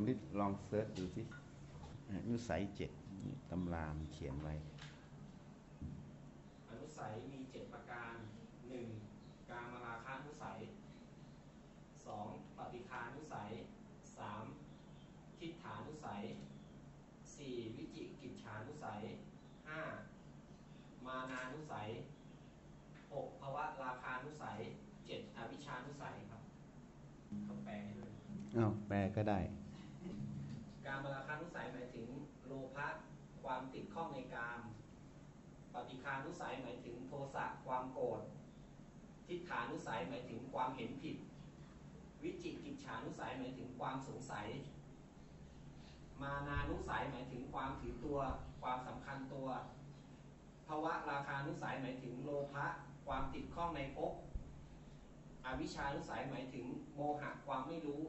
ำลิดลองเซิร์ชดูสินุสัยเจ็ดตำรามเขียนไว้ อนุสัยมีเจ็ดประการหนึ่งการมาราคานุสัยสองปฏิคานุสัยสามทิฏฐานุสัยสี่วิจิกิจฉานุสัยห้ามานานุสัยหกภวะราคานุสัยเจ็ดอวิชานุสัยครับเขาแปลให้ด้วยอ้าวแปลก็ได้ ข้องในการปฏิคานุสัยหมายถึงโทสะความโกรธทิฏฐานุสัยหมายถึงความเห็นผิด วิจิกิจฉานุสัยหมายถึงความสงสัย มานานุสัยหมายถึงความถือตัว ความสำคัญตัวภาวะราคานุสัยหมายถึงโลภะความติดข้องในภพอวิชานุสัยหมายถึงโมหะความไม่รู้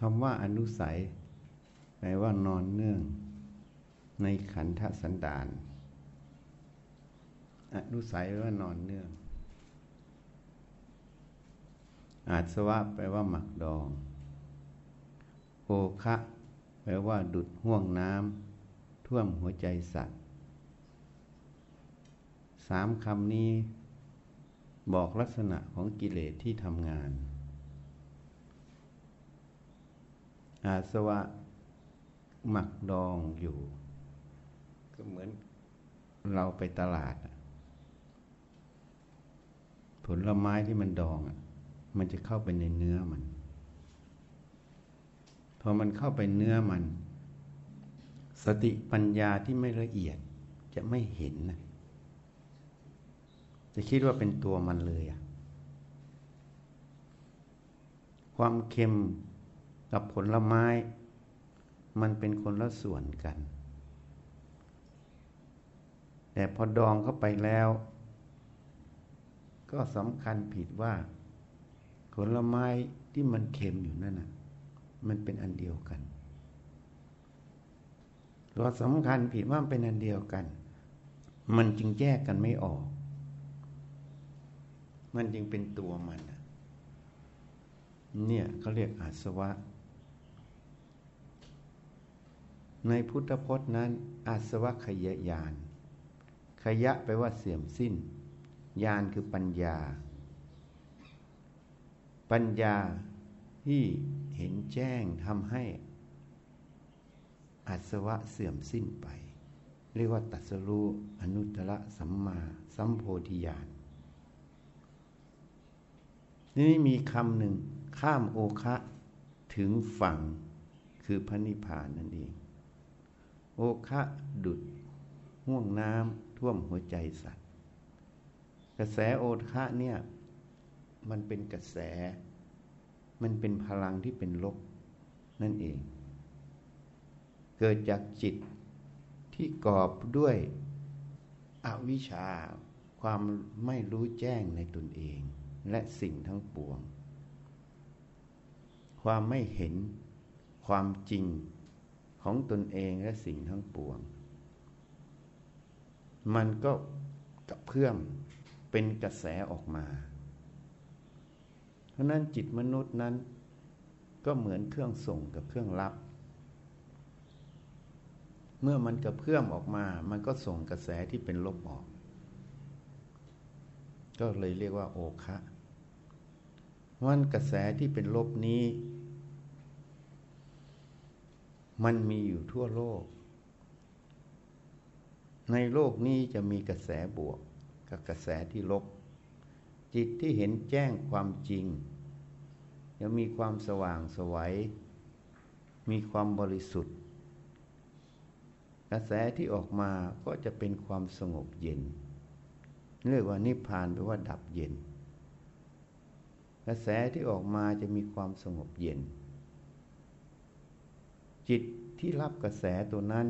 คำว่าอนุสัยแปลว่านอนเนื่อง ในขันธสันดานอนุสัยแปว่านอนเนื่อง อาสวะแปลว่าหมักดอง โอคะแปลว่าดุดห่วงน้ำท่วมหัวใจสัตว์ สามคำนี้ บอกลักษณะของกิเลสที่ทำงาน อาสวะหมักดองอยู่ ก็เหมือนเราไปตลาด ผลไม้ที่มันดองมันจะเข้าไปในเนื้อมัน พอมันเข้าไปเนื้อมัน สติปัญญาที่ไม่ละเอียดจะไม่เห็นจะคิดว่าเป็นตัวมันเลยความเค็มกับผลไม้ มันเป็นคนละส่วนกัน แต่พอดองเข้าไปแล้ว ก็สำคัญผิดว่าผลไม้ที่มันเค็มอยู่นั่นน่ะ มันเป็นอันเดียวกันเราสำคัญผิดว่ามันเป็นอันเดียวกัน มันจึงแยกกันไม่ออก มันจึงเป็นตัวมันเนี่ยเขาเรียกอาสวะ ในพุทธพจน์นั้น อาสวะขยายาน ขยะไปว่าเสื่อมสิ้น ญาณคือปัญญา ปัญญาที่เห็นแจ้งทำให้อัศวะเสื่อมสิ้นไป เรียกว่าตัสรู้อนุตตรสัมมาสัมโพธิญาณนี่มีคำหนึ่งข้ามโอคะถึงฝั่งคือพระนิพพานนั่นเอง โอคะดุดห่วงน้ำ ท่วมหัวใจสัตว์ กระแสโอทะเนี่ย มันเป็นกระแส มันเป็นพลังที่เป็นลบนั่นเอง เกิดจากจิตที่กอบด้วยอวิชชา ความไม่รู้แจ้งในตนเอง และสิ่งทั้งปวง ความไม่เห็นความจริงของตนเองและสิ่งทั้งปวง มันก็กระเพื่อมเป็นกระแสออกมา เพราะนั้นจิตมนุษย์นั้นก็เหมือนเครื่องส่งกับเครื่องรับ เมื่อมันกระเพื่อมออกมา มันก็ส่งกระแสที่เป็นลบออก ก็เลยเรียกว่าโอคะวันกระแสที่เป็นลบนี้ มันมีอยู่ทั่วโลก ในโลกนี้จะมีกระแสบวกกับกระแสที่ลบ จิตที่เห็นแจ้งความจริง จะมีความสว่างสวัย มีความบริสุทธิ์ กระแสที่ออกมาก็จะเป็นความสงบเย็น เรียกว่านิพพานแปลว่าดับเย็น กระแสที่ออกมาจะมีความสงบเย็น จิตที่รับกระแสตัวนั้น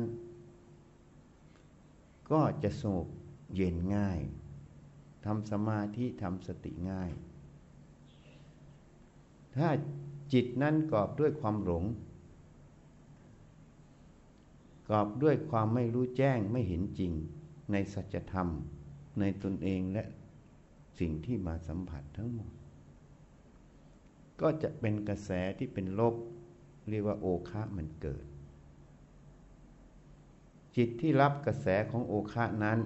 ก็จะสงบเย็นง่ายทำสมาธิทำสติง่าย ถ้าจิตนั้นกรอบด้วยความหลง กรอบด้วยความไม่รู้แจ้งไม่เห็นจริง ในสัจธรรม ในตนเองและสิ่งที่มาสัมผัสทั้งหมด ก็จะเป็นกระแสที่เป็นลบ เรียกว่าโอคะมันเกิด จิตที่รับกระแสของโอคะนั้น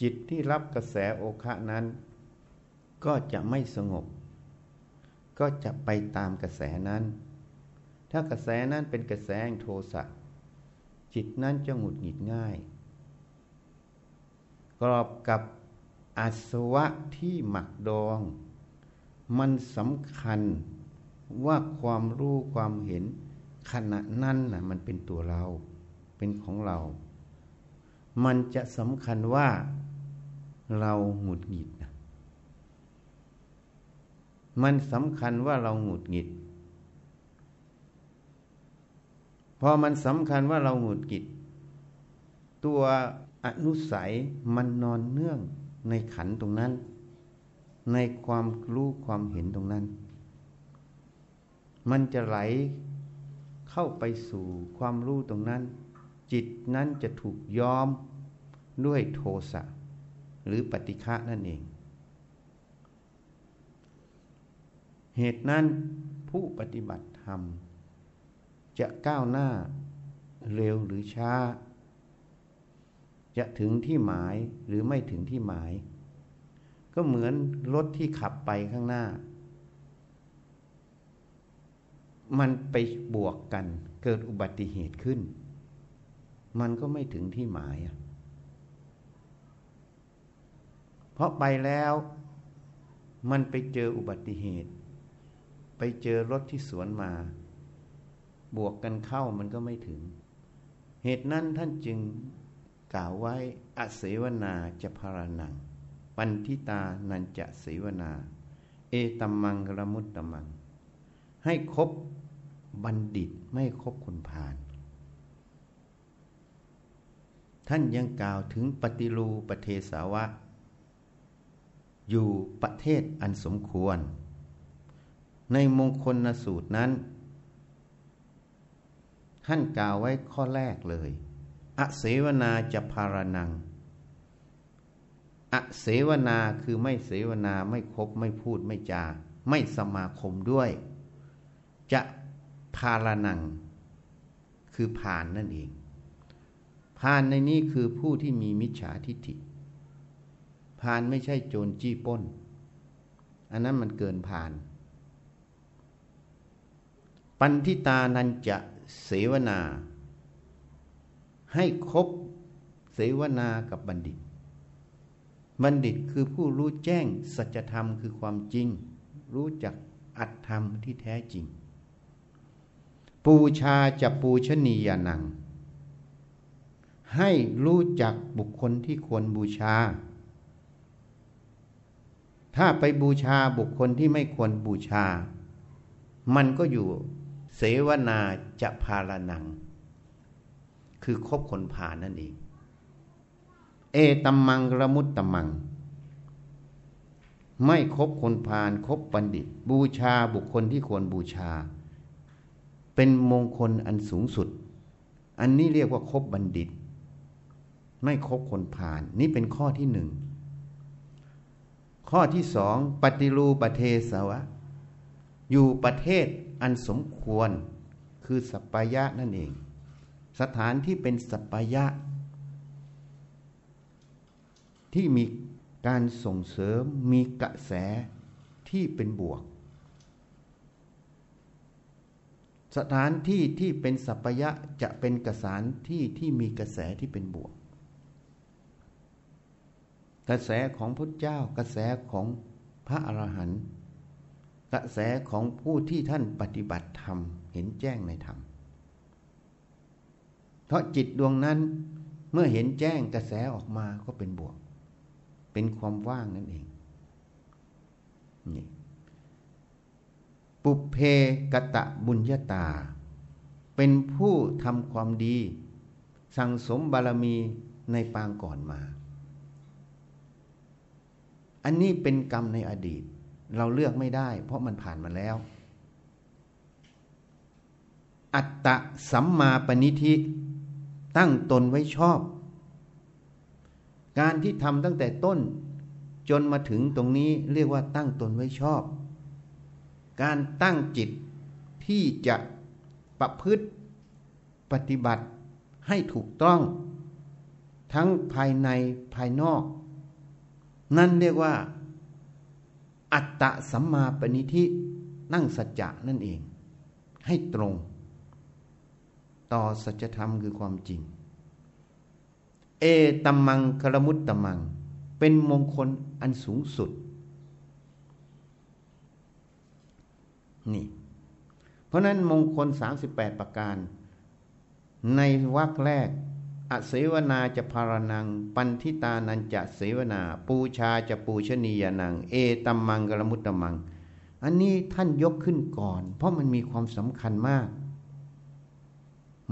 จิตที่รับกระแสโอคะนั้น ก็จะไม่สงบ ก็จะไปตามกระแสนั้น ถ้ากระแสนั้นเป็นกระแสแห่งโทสะจิตนั้นจะหงุดหงิดง่าย กรอบกับอาสวะที่หมักดอง มันสำคัญว่าความรู้ความเห็น ขณะนั้นนะมันเป็นตัวเรา เป็นของเรา มันจะสำคัญว่าเราหงุดหงิดนะมันสำคัญว่าเราหงุดหงิด พอมันสำคัญว่าเราหงุดหงิด ตัวอนุสัยมันนอนเนื่องในขันตรงนั้น ในความรู้ความเห็นตรงนั้น มันจะไหล เข้าไปสู่ความรู้ตรงนั้น จิตนั้นจะถูกยอมด้วยโทสะหรือปฏิฆะนั่นเอง เหตุนั้นผู้ปฏิบัติธรรม จะก้าวหน้าเร็วหรือช้า จะถึงที่หมายหรือไม่ถึงที่หมาย ก็เหมือนรถที่ขับไปข้างหน้า มันไปบวกกัน เกิดอุบัติเหตุขึ้น มันก็ไม่ถึงที่หมาย เพราะไปแล้วมันไปเจออุบัติเหตุ ไปเจอรถที่สวนมา บวกกันเข้ามันก็ไม่ถึง เหตุนั้นท่านจึงกล่าวไว้อเสวนาจะพารานัง ปันทิตานันจะเสวนา เอตัมมังกรมุตตมัง ให้ครบ บัณฑิตไม่คบคนพาลท่านยังกล่าวถึงปฏิรูประเทศาวะ อยู่ประเทศอันสมควร ในมงคลนสูตรนั้น ท่านกล่าวไว้ข้อแรกเลย อเสวนาจะพารนัง อเสวนาคือไม่เสวนาไม่คบไม่พูดไม่จา ไม่สมาคมด้วย จะพ พารนัง คือผ่านนั่นเองผ่านในนี้คือผู้ที่มีมิจฉาทิฏฐิผ่านไม่ใช่โจรจี้ป้น อันนั้นมันเกินผ่าน ปันทิตานันจะเสวนา ให้คบเสวนากับบัณฑิต บัณฑิตคือผู้รู้แจ้งสัจธรรมคือความจริง รู้จักอัตธรรมที่แท้จริง ปูชาจะปูชนียานัง ให้รู้จักบุคคลที่ควรบูชา ถ้าไปบูชาบุคคลที่ไม่ควรบูชา มันก็อยู่เสวนาจะพาลนัง คือคบคนผ่านนั่นเอง เอตัมมังระมุตตมัง ไม่คบคนผ่านคบบัณฑิต บูชาบุคคลที่ควรบูชา เป็นมงคลอันสูงสุด อันนี้เรียกว่าคบบัณฑิต ไม่คบคนผ่าน นี่เป็นข้อที่หนึ่ง ข้อที่สองปฏิรูประเทศวะ อยู่ประเทศอันสมควรคือสัปปายะนั่นเอง สถานที่เป็นสัปยะ ที่มีการส่งเสริมมีกระแสที่เป็นบวก สถานที่ที่เป็นสัพยะจะเป็นกระสานที่ที่มีกระแสที่เป็นบวก กระแสของพระเจ้ากระแสของพระอรหันต์กระแสของผู้ที่ท่านปฏิบัติธรรมเห็นแจ้งในธรรม เพราะจิตดวงนั้นเมื่อเห็นแจ้งกระแสออกมาก็เป็นบวก เป็นความว่างนั่นเองนี่ ปุเพกะตะบุญญาตา เป็นผู้ทำความดี สั่งสมบารมีในปางก่อนมา อันนี้เป็นกรรมในอดีต เราเลือกไม่ได้ เพราะมันผ่านมาแล้ว อัตตะสัมมาปณิธิ ตั้งตนไว้ชอบ การที่ทำตั้งแต่ต้นจนมาถึงตรงนี้เรียกว่าตั้งตนไว้ชอบ การตั้งจิตที่จะประพฤติปฏิบัติให้ถูกต้อง ทั้งภายในภายนอก นั่นเรียกว่า อัตตะสัมมาปณิธินั่งสัจจะนั่นเอง ให้ตรง ต่อสัจธรรมคือความจริง เอตัมมังคารมุตตมัง เป็นมงคลอันสูงสุด นี่ เพราะนั้นมงคล 38 ประการ ในวรรคแรก อเสวนาจะพารนัง ปันทิตานันจะเสวนา ปูชาจะปูชนียานัง เอตัมมังกรมุตตมัง อันนี้ท่านยกขึ้นก่อน เพราะมันมีความสำคัญมาก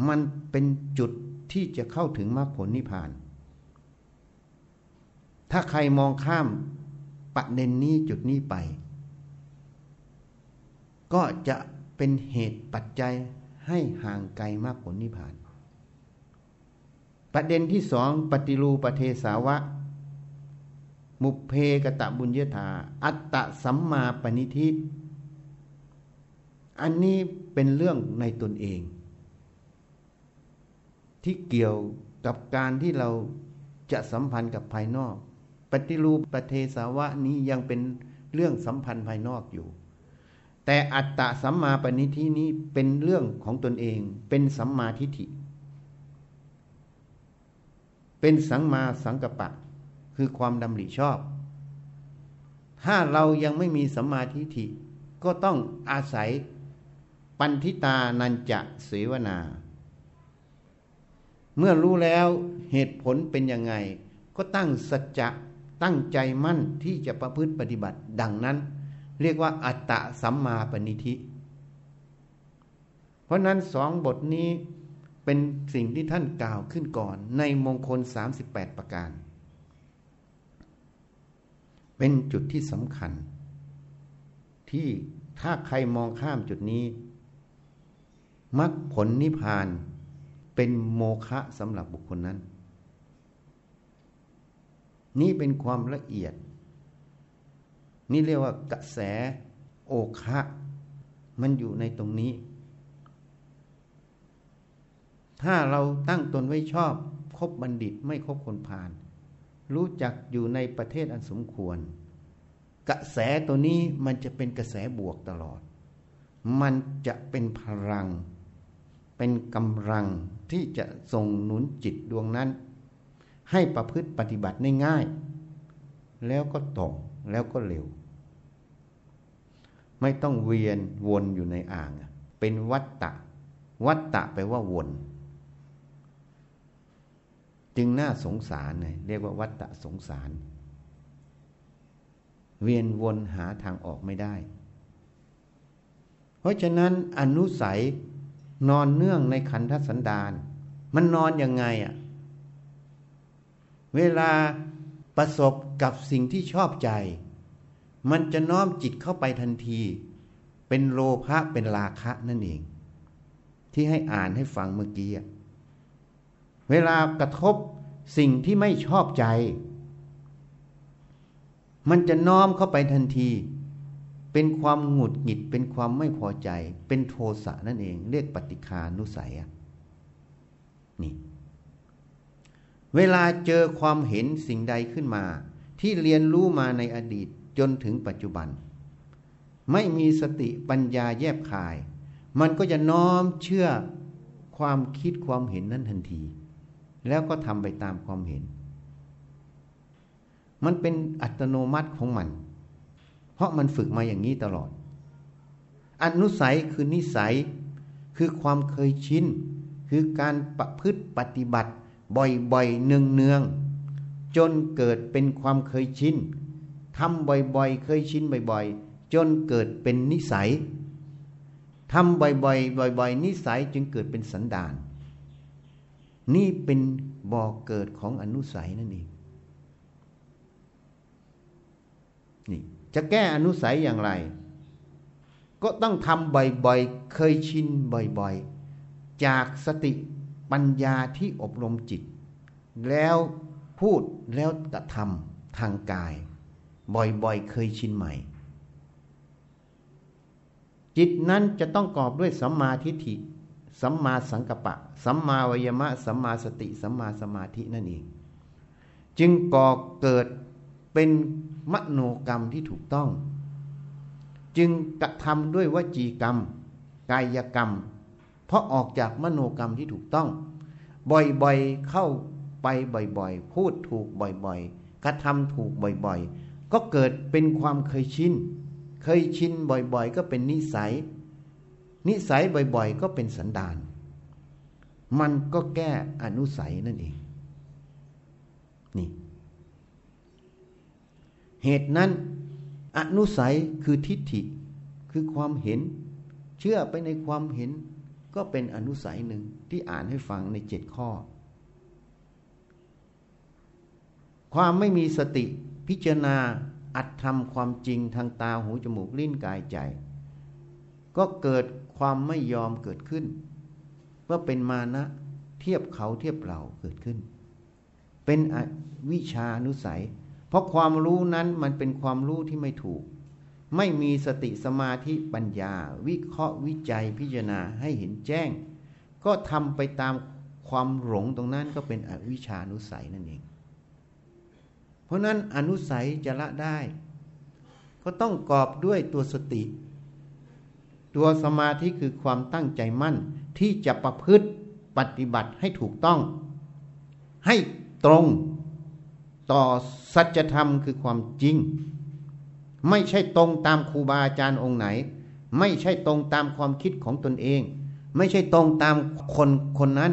มันเป็นจุดที่จะเข้าถึงมรรคผลนิพพาน ถ้าใครมองข้ามประเด็นนี้จุดนี้ไป ก็จะเป็นเหตุปัจจัยให้ห่างไกลมรรคผลนิพพาน ประเด็นที่สองปฏิรูปเทสาวะ มุเพกตะบุญยถา อัตตะสัมมาปณิธิ อันนี้เป็นเรื่องในตนเอง ที่เกี่ยวกับการที่เราจะสัมพันธ์กับภายนอก ปฏิรูปประเทสาวะนี้ยังเป็นเรื่องสัมพันธ์ภายนอกอยู่ แต่อัตตะสัมมาปณิธินี้เป็นเรื่องของตนเอง เป็นสัมมาทิฏฐิ เป็นสังมาสังกปะ คือความดำริชอบ ถ้าเรายังไม่มีสัมมาทิฏฐิ ก็ต้องอาศัยปันทิตานันจะเสวนา เมื่อรู้แล้วเหตุผลเป็นยังไง ก็ตั้งสัจจะตั้งใจมั่นที่จะประพฤติปฏิบัติดังนั้น เรียกว่าอัตตะสัมมาปณิธิ เพราะนั้นสองบทนี้เป็นสิ่งที่ท่านกล่าวขึ้นก่อนในมงคล 38 ประการ เป็นจุดที่สำคัญ ที่ถ้าใครมองข้ามจุดนี้มรรคผลนิพพานเป็นโมฆะสำหรับบุคคลนั้น นี่เป็นความละเอียด นี่เรียกว่ากระแสโอคะมันอยู่ในตรงนี้ ถ้าเราตั้งตนไว้ชอบคบบัณฑิตไม่คบคนพาลรู้จักอยู่ในประเทศอันสมควร กระแสตัวนี้มันจะเป็นกระแสบวกตลอด มันจะเป็นพลัง เป็นกำลังที่จะส่งหนุนจิตดวงนั้น ให้ประพฤติปฏิบัติได้ง่าย แล้วก็ตรงแล้วก็เร็ว ไม่ต้องเวียนวนอยู่ในอ่าง เป็นวัตตะ วัตตะแปลว่าวน จึงน่าสงสารเลยเรียกว่าวัตตะสงสาร เวียนวนหาทางออกไม่ได้ เพราะฉะนั้นอนุสัยนอนเนื่องในขันธสันดานมันนอนยังไงอะ่ะ เวลาประสบกับสิ่งที่ชอบใจ มันจะน้อมจิตเข้าไปทันที เป็นโลภะเป็นราคะนั่นเอง ที่ให้อ่านให้ฟังเมื่อกี้เวลากระทบสิ่งที่ไม่ชอบใจ มันจะน้อมเข้าไปทันที เป็นความหงุดหงิด เป็นความไม่พอใจ เป็นโทสะนั่นเอง เรียกปฏิคานุสัยนี่ เวลาเจอความเห็นสิ่งใดขึ้นมา ที่เรียนรู้มาในอดีต จนถึงปัจจุบัน ไม่มีสติปัญญาแยบคาย มันก็จะน้อมเชื่อความคิดความเห็นนั้นทันที แล้วก็ทำไปตามความเห็น มันเป็นอัตโนมัติของมัน เพราะมันฝึกมาอย่างนี้ตลอด อนุสัยคือนิสัยคือความเคยชินคือการประพฤติปฏิบัติบ่อยๆเนืองๆจนเกิดเป็นความเคยชิน ทำบ่อยๆ เคยชินบ่อยๆ จนเกิดเป็นนิสัยทำบ่อยๆ บ่อย ๆ นิสัยจึงเกิดเป็นสันดาน นี่เป็นบ่อกเกิดของอนุสัยนั่นเองนี่จะแก้อนุสัยอย่างไร ก็ต้องทำบ่อยๆ เคยชินบ่อยๆ จากสติปัญญาที่อบรมจิต แล้วพูดแล้วกระทำทางกาย บ่อยๆ เคยชินใหม่ จิตนั้นจะต้องกอบด้วยสัมมาทิฏฐิ สัมมาสังกัปปะ สัมมาวยมะ สัมมาสติ สัมมาสมาธินั่นเอง จึงก่อเกิดเป็นมโนกรรมที่ถูกต้อง จึงกระทำด้วยวจีกรรม กายกรรม เพราะออกจากมโนกรรมที่ถูกต้อง บ่อยๆ เข้าไปบ่อยๆ พูดถูกบ่อยๆ กระทำถูกบ่อยๆ ก็เกิดเป็นความเคยชิน เคยชินบ่อยๆ ก็เป็นนิสัย นิสัยบ่อยๆ ก็เป็นสันดาน มันก็แก้อนุสัยนั่นเอง นี่ เหตุนั้น อนุสัยคือทิฏฐิ คือความเห็น เชื่อไปในความเห็น ก็เป็นอนุสัยหนึ่งที่อ่านให้ฟังในเจ็ดข้อ ความไม่มีสติ พิจารณาอัดทำความจริงทางตาหูจมูกลิ้นกายใจ ก็เกิดความไม่ยอมเกิดขึ้นเมื่อเป็นมานะเทียบเขาเทียบเราเกิดขึ้น เป็นวิชานุสัย เพราะความรู้นั้นมันเป็นความรู้ที่ไม่ถูก ไม่มีสติสมาธิปัญญา วิเคราะห์วิจัยพิจารณาให้เห็นแจ้ง ก็ทำไปตามความหลงตรงนั้นก็เป็นอวิชานุสัยนั่นเอง เพราะนั้นอนุสัยจะละได้ ก็ต้องกอบด้วยตัวสติ ตัวสมาธิคือความตั้งใจมั่นที่จะประพฤติปฏิบัติให้ถูกต้อง ให้ตรงต่อสัจธรรมคือความจริง ไม่ใช่ตรงตามครูบาอาจารย์องค์ไหน ไม่ใช่ตรงตามความคิดของตนเอง ไม่ใช่ตรงตามคนคนนั้น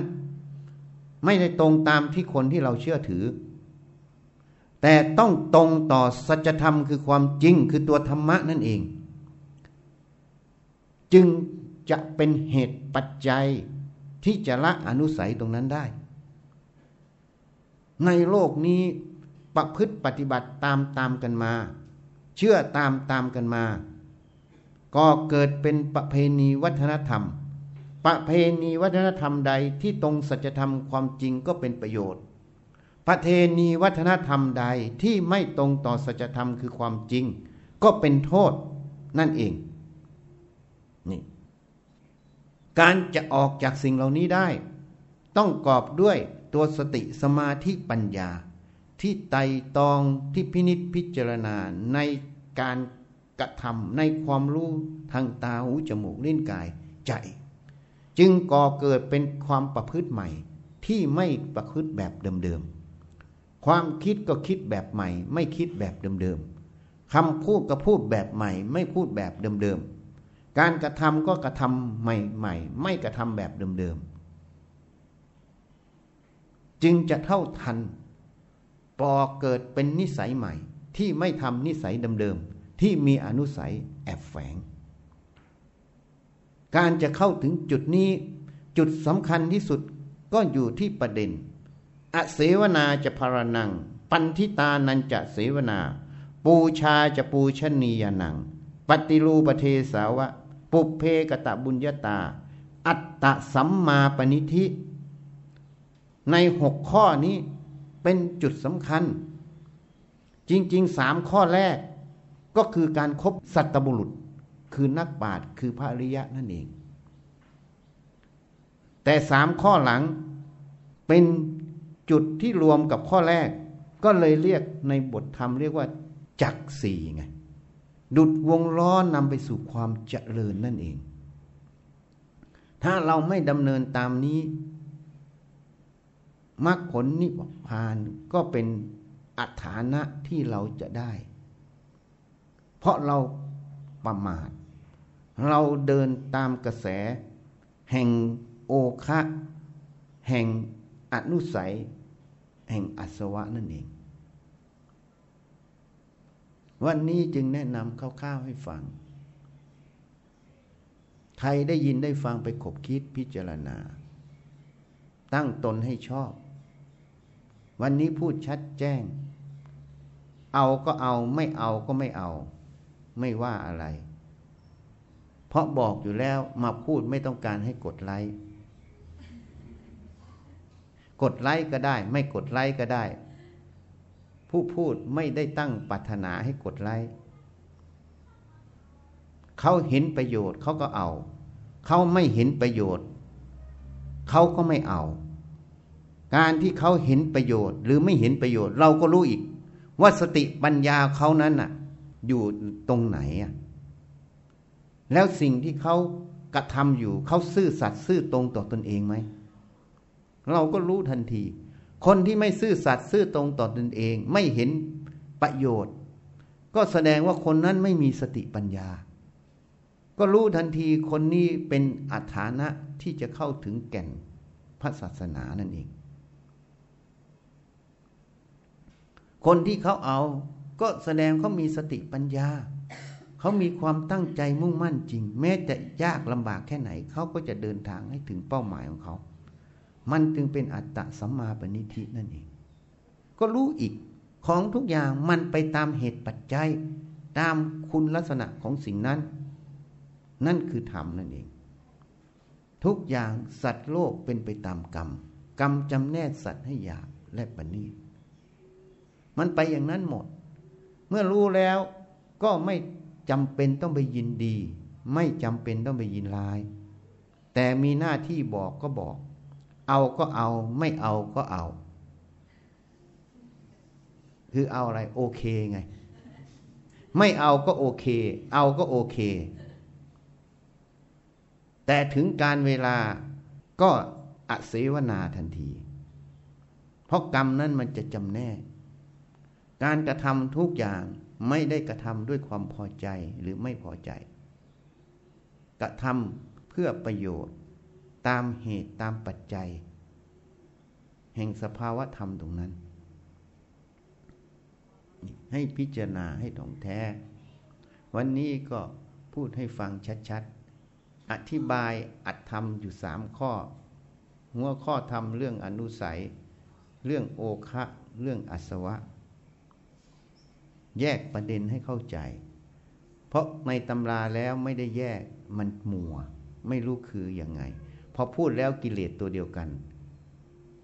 ไม่ได้ตรงตามที่คนที่เราเชื่อถือ แต่ต้องตรงต่อสัจธรรมคือความจริงคือตัวธรรมะนั่นเอง จึงจะเป็นเหตุปัจจัยที่จะละอนุสัยตรงนั้นได้ ในโลกนี้ประพฤติปฏิบัติตามตามกันมา เชื่อตามตามกันมา ก็เกิดเป็นประเพณีวัฒนธรรม ประเพณีวัฒนธรรมใดที่ตรงสัจธรรมความจริงก็เป็นประโยชน์ ประเทณีวัฒนธรรมใดที่ไม่ตรงต่อสัจธรรมคือความจริง ก็เป็นโทษนั่นเองนี่การจะออกจากสิ่งเหล่านี้ได้ ต้องกอบด้วยตัวสติสมาธิปัญญา ที่ไต่ตองที่พินิษพิจารณาในการกระทำในความรู้ทางตาหูจมูกลิ้นกายใจ จึงก่อเกิดเป็นความประพฤติใหม่ที่ไม่ประพฤติแบบเดิมๆ ความคิดก็คิดแบบใหม่ ไม่คิดแบบเดิมๆคำพูดก็พูดแบบใหม่ ไม่พูดแบบเดิมๆการกระทำก็กระทำใหม่ๆไม่กระทำแบบเดิมๆจึงจะเท่าทันปอเกิดเป็นนิสัยใหม่ ที่ไม่ทำนิสัยเดิมๆที่มีอนุสัยแอบแฝง การจะเข้าถึงจุดนี้จุดสำคัญที่สุดก็อยู่ที่ประเด็น อเสวนาจะพารนัง ปันทิตานันจะเสวนา ปูชาจะปูชนียนัง ปฏิรูปเทสาวะ ปุเพกตะบุญญาตา อัตตะสัมมาปณิธิ ในหกข้อนี้เป็นจุดสำคัญ จริงๆสามข้อแรกก็คือการครบสัตบุรุษ คือนักบาตคือพระริยะนั่นเอง แต่สามข้อหลังเป็น จุดที่รวมกับข้อแรก ก็เลยเรียกในบทธรรมเรียกว่าจักสี่ไงดุดวงล้อนำไปสู่ความเจริญนั่นเอง ถ้าเราไม่ดำเนินตามนี้มรรคผลนิพพานก็เป็นอัฐานะที่เราจะได้ เพราะเราประมาท เราเดินตามกระแส แห่งโอคะ แห่ง อนุสัยแห่งอัศวะนั่นเอง วันนี้จึงแนะนำคร่าวๆให้ฟัง ใครได้ยินได้ฟังไปขบคิดพิจารณา ตั้งตนให้ชอบ วันนี้พูดชัดแจ้ง เอาก็เอาไม่เอาก็ไม่เอา ไม่ว่าอะไร เพราะบอกอยู่แล้วมาพูดไม่ต้องการให้กดไลค์ กดไลค์ก็ได้ ไม่กดไลค์ก็ได้ ผู้พูดไม่ได้ตั้งปรารถนาให้กดไลค์เขาเห็นประโยชน์เขาก็เอา เขาไม่เห็นประโยชน์ เขาก็ไม่เอา การที่เขาเห็นประโยชน์หรือไม่เห็นประโยชน์ เราก็รู้อีก ว่าสติปัญญาเขานั้นน่ะ อยู่ตรงไหนอะแล้วสิ่งที่เขากระทำอยู่เขาซื่อสัตย์ซื่อตรงต่อตนเองไหม เราก็รู้ทันที คนที่ไม่ซื่อสัตย์ซื่อตรงต่อตนเอง ไม่เห็นประโยชน์ ก็แสดงว่าคนนั้นไม่มีสติปัญญา ก็รู้ทันทีคนนี้เป็นอัฐานะที่จะเข้าถึงแก่นพระศาสนานั่นเอง คนที่เขาเอาก็แสดงเขามีสติปัญญา เขามีความตั้งใจมุ่งมั่นจริง แม้จะยากลำบากแค่ไหน เขาก็จะเดินทางให้ถึงเป้าหมายของเขา มันจึงเป็นอัตตะสัมมาปณิธินั่นเอง ก็รู้อีกของทุกอย่างมันไปตามเหตุปัจจัย ตามคุณลักษณะของสิ่งนั้น นั่นคือธรรมนั่นเอง ทุกอย่างสัตว์โลกเป็นไปตามกรรม กรรมจำแนกสัตว์ให้หยาบและปณีตมันไปอย่างนั้นหมด เมื่อรู้แล้วก็ไม่จำเป็นต้องไปยินดี ไม่จำเป็นต้องไปยินร้าย แต่มีหน้าที่บอกก็บอก เอาก็เอาไม่เอาก็เอา คือเอาอะไรโอเคไง ไม่เอาก็โอเค เอาก็โอเค แต่ถึงการเวลาก็อเสวนาทันที เพราะกรรมนั้นมันจะจำแนก การกระทำทุกอย่างไม่ได้กระทำด้วยความพอใจหรือไม่พอใจ กระทำเพื่อประโยชน์ ตามเหตุตามปัจจัย แห่งสภาวะธรรมตรงนั้น ให้พิจารณาให้ถ่องแท้ วันนี้ก็พูดให้ฟังชัดๆ อธิบายอัดธรรมอยู่สามข้อ หัวข้อธรรมเรื่องอนุสัย เรื่องโอคะเรื่องอสวะ แยกประเด็นให้เข้าใจ เพราะในตำราแล้วไม่ได้แยกมันมัว ไม่รู้คืออยังไง พอพูดแล้วกิเลสตัวเดียวกัน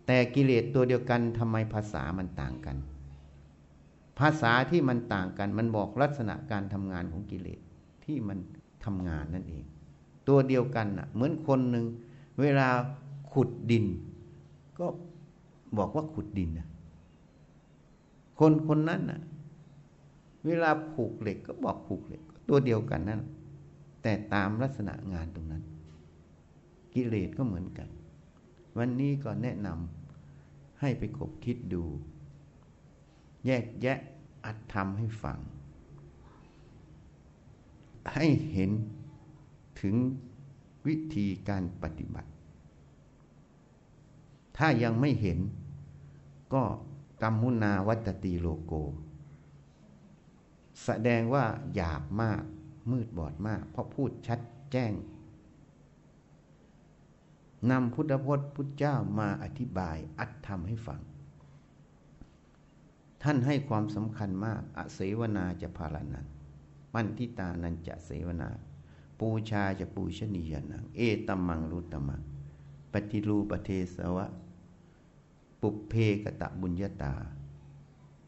แต่กิเลสตัวเดียวกันทำไมภาษามันต่างกัน ภาษาที่มันต่างกัน มันบอกลักษณะการทำงานของกิเลสที่มันทำงานนั่นเอง ตัวเดียวกันน่ะ เหมือนคนหนึ่งเวลาขุดดิน ก็บอกว่าขุดดินนะคนคนนั้นน่ะ เวลาผูกเหล็กก็บอกผูกเหล็ก ตัวเดียวกันนั่นแต่ตามลักษณะงานตรงนั้น กิเลสก็เหมือนกัน วันนี้ก็แนะนำให้ไปคบคิดดู แยกแยะอัดทำให้ฟัง ให้เห็นถึงวิธีการปฏิบัติ ถ้ายังไม่เห็นก็กรรมุนาวัตตีโลโก แสดงว่าหยาบมากมืดบอดมาก เพราะพูดชัดแจ้ง นำพุทธพจน์พุทธเจ้ามาอธิบายอัดทำให้ฟัง ท่านให้ความสำคัญมาก อเสวนาจะพาลานันปันทิตานันจะเสวนา ปูชาจะปูชนียนัง เอตัมมังรุตตมัง ปฏิรูปเทสวะ ปุเพกตะบุญญาตา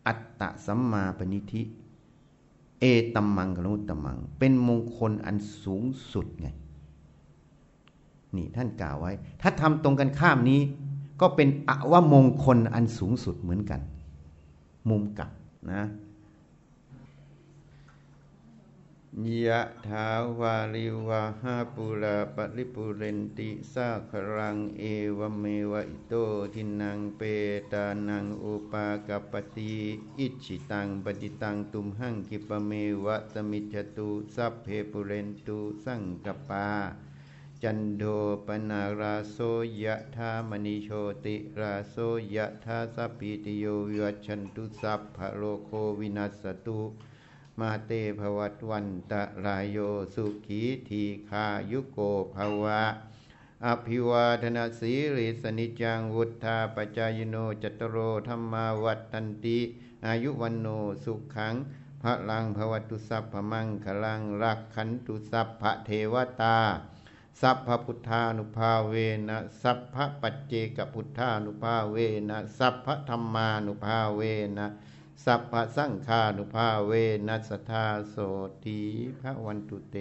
อัตตะสัมมาปณิธิ เอตัมมังกลุตมัง เป็นมงคลอันสูงสุดไง นี่ท่านกล่าวไว้ ถ้าทำตรงกันข้ามนี้ ก็เป็นอวมงคลอันสูงสุดเหมือนกัน มุมกลับนะยะถาวาลิวะหาปุราปริปุเรนติสาครังเอวเมวะอิโตทินังเปตานังอุปากัปติอิชิตังปฏิตังตุมหังกิปเมวะสมิจตุสัพเพปุเรนตุสังกปา จันโดปนาราโสยะธามณิโชติราโสยะธาสัพพิตโยวิวัชันตุสัพพะโลโควินัสตุมาเตภวัตวันตะรายโยสุขีทีคายุโกภวะ อภิวาทนาสีริสนิจังวุธาปจายโนจัตโรธรรมาวัตันติ อายุวันโนสุขังพระลังภวตุสัพพมังคลังรักขันตุสัพพเทวตา สัพพพุทธานุภาเวนะสัพพปัจเจกพุทธานุภาเวนะสัพพธรรมานุภาเวนะสัพพสังฆานุภาเวนัสทาโสตีพระวันตุเต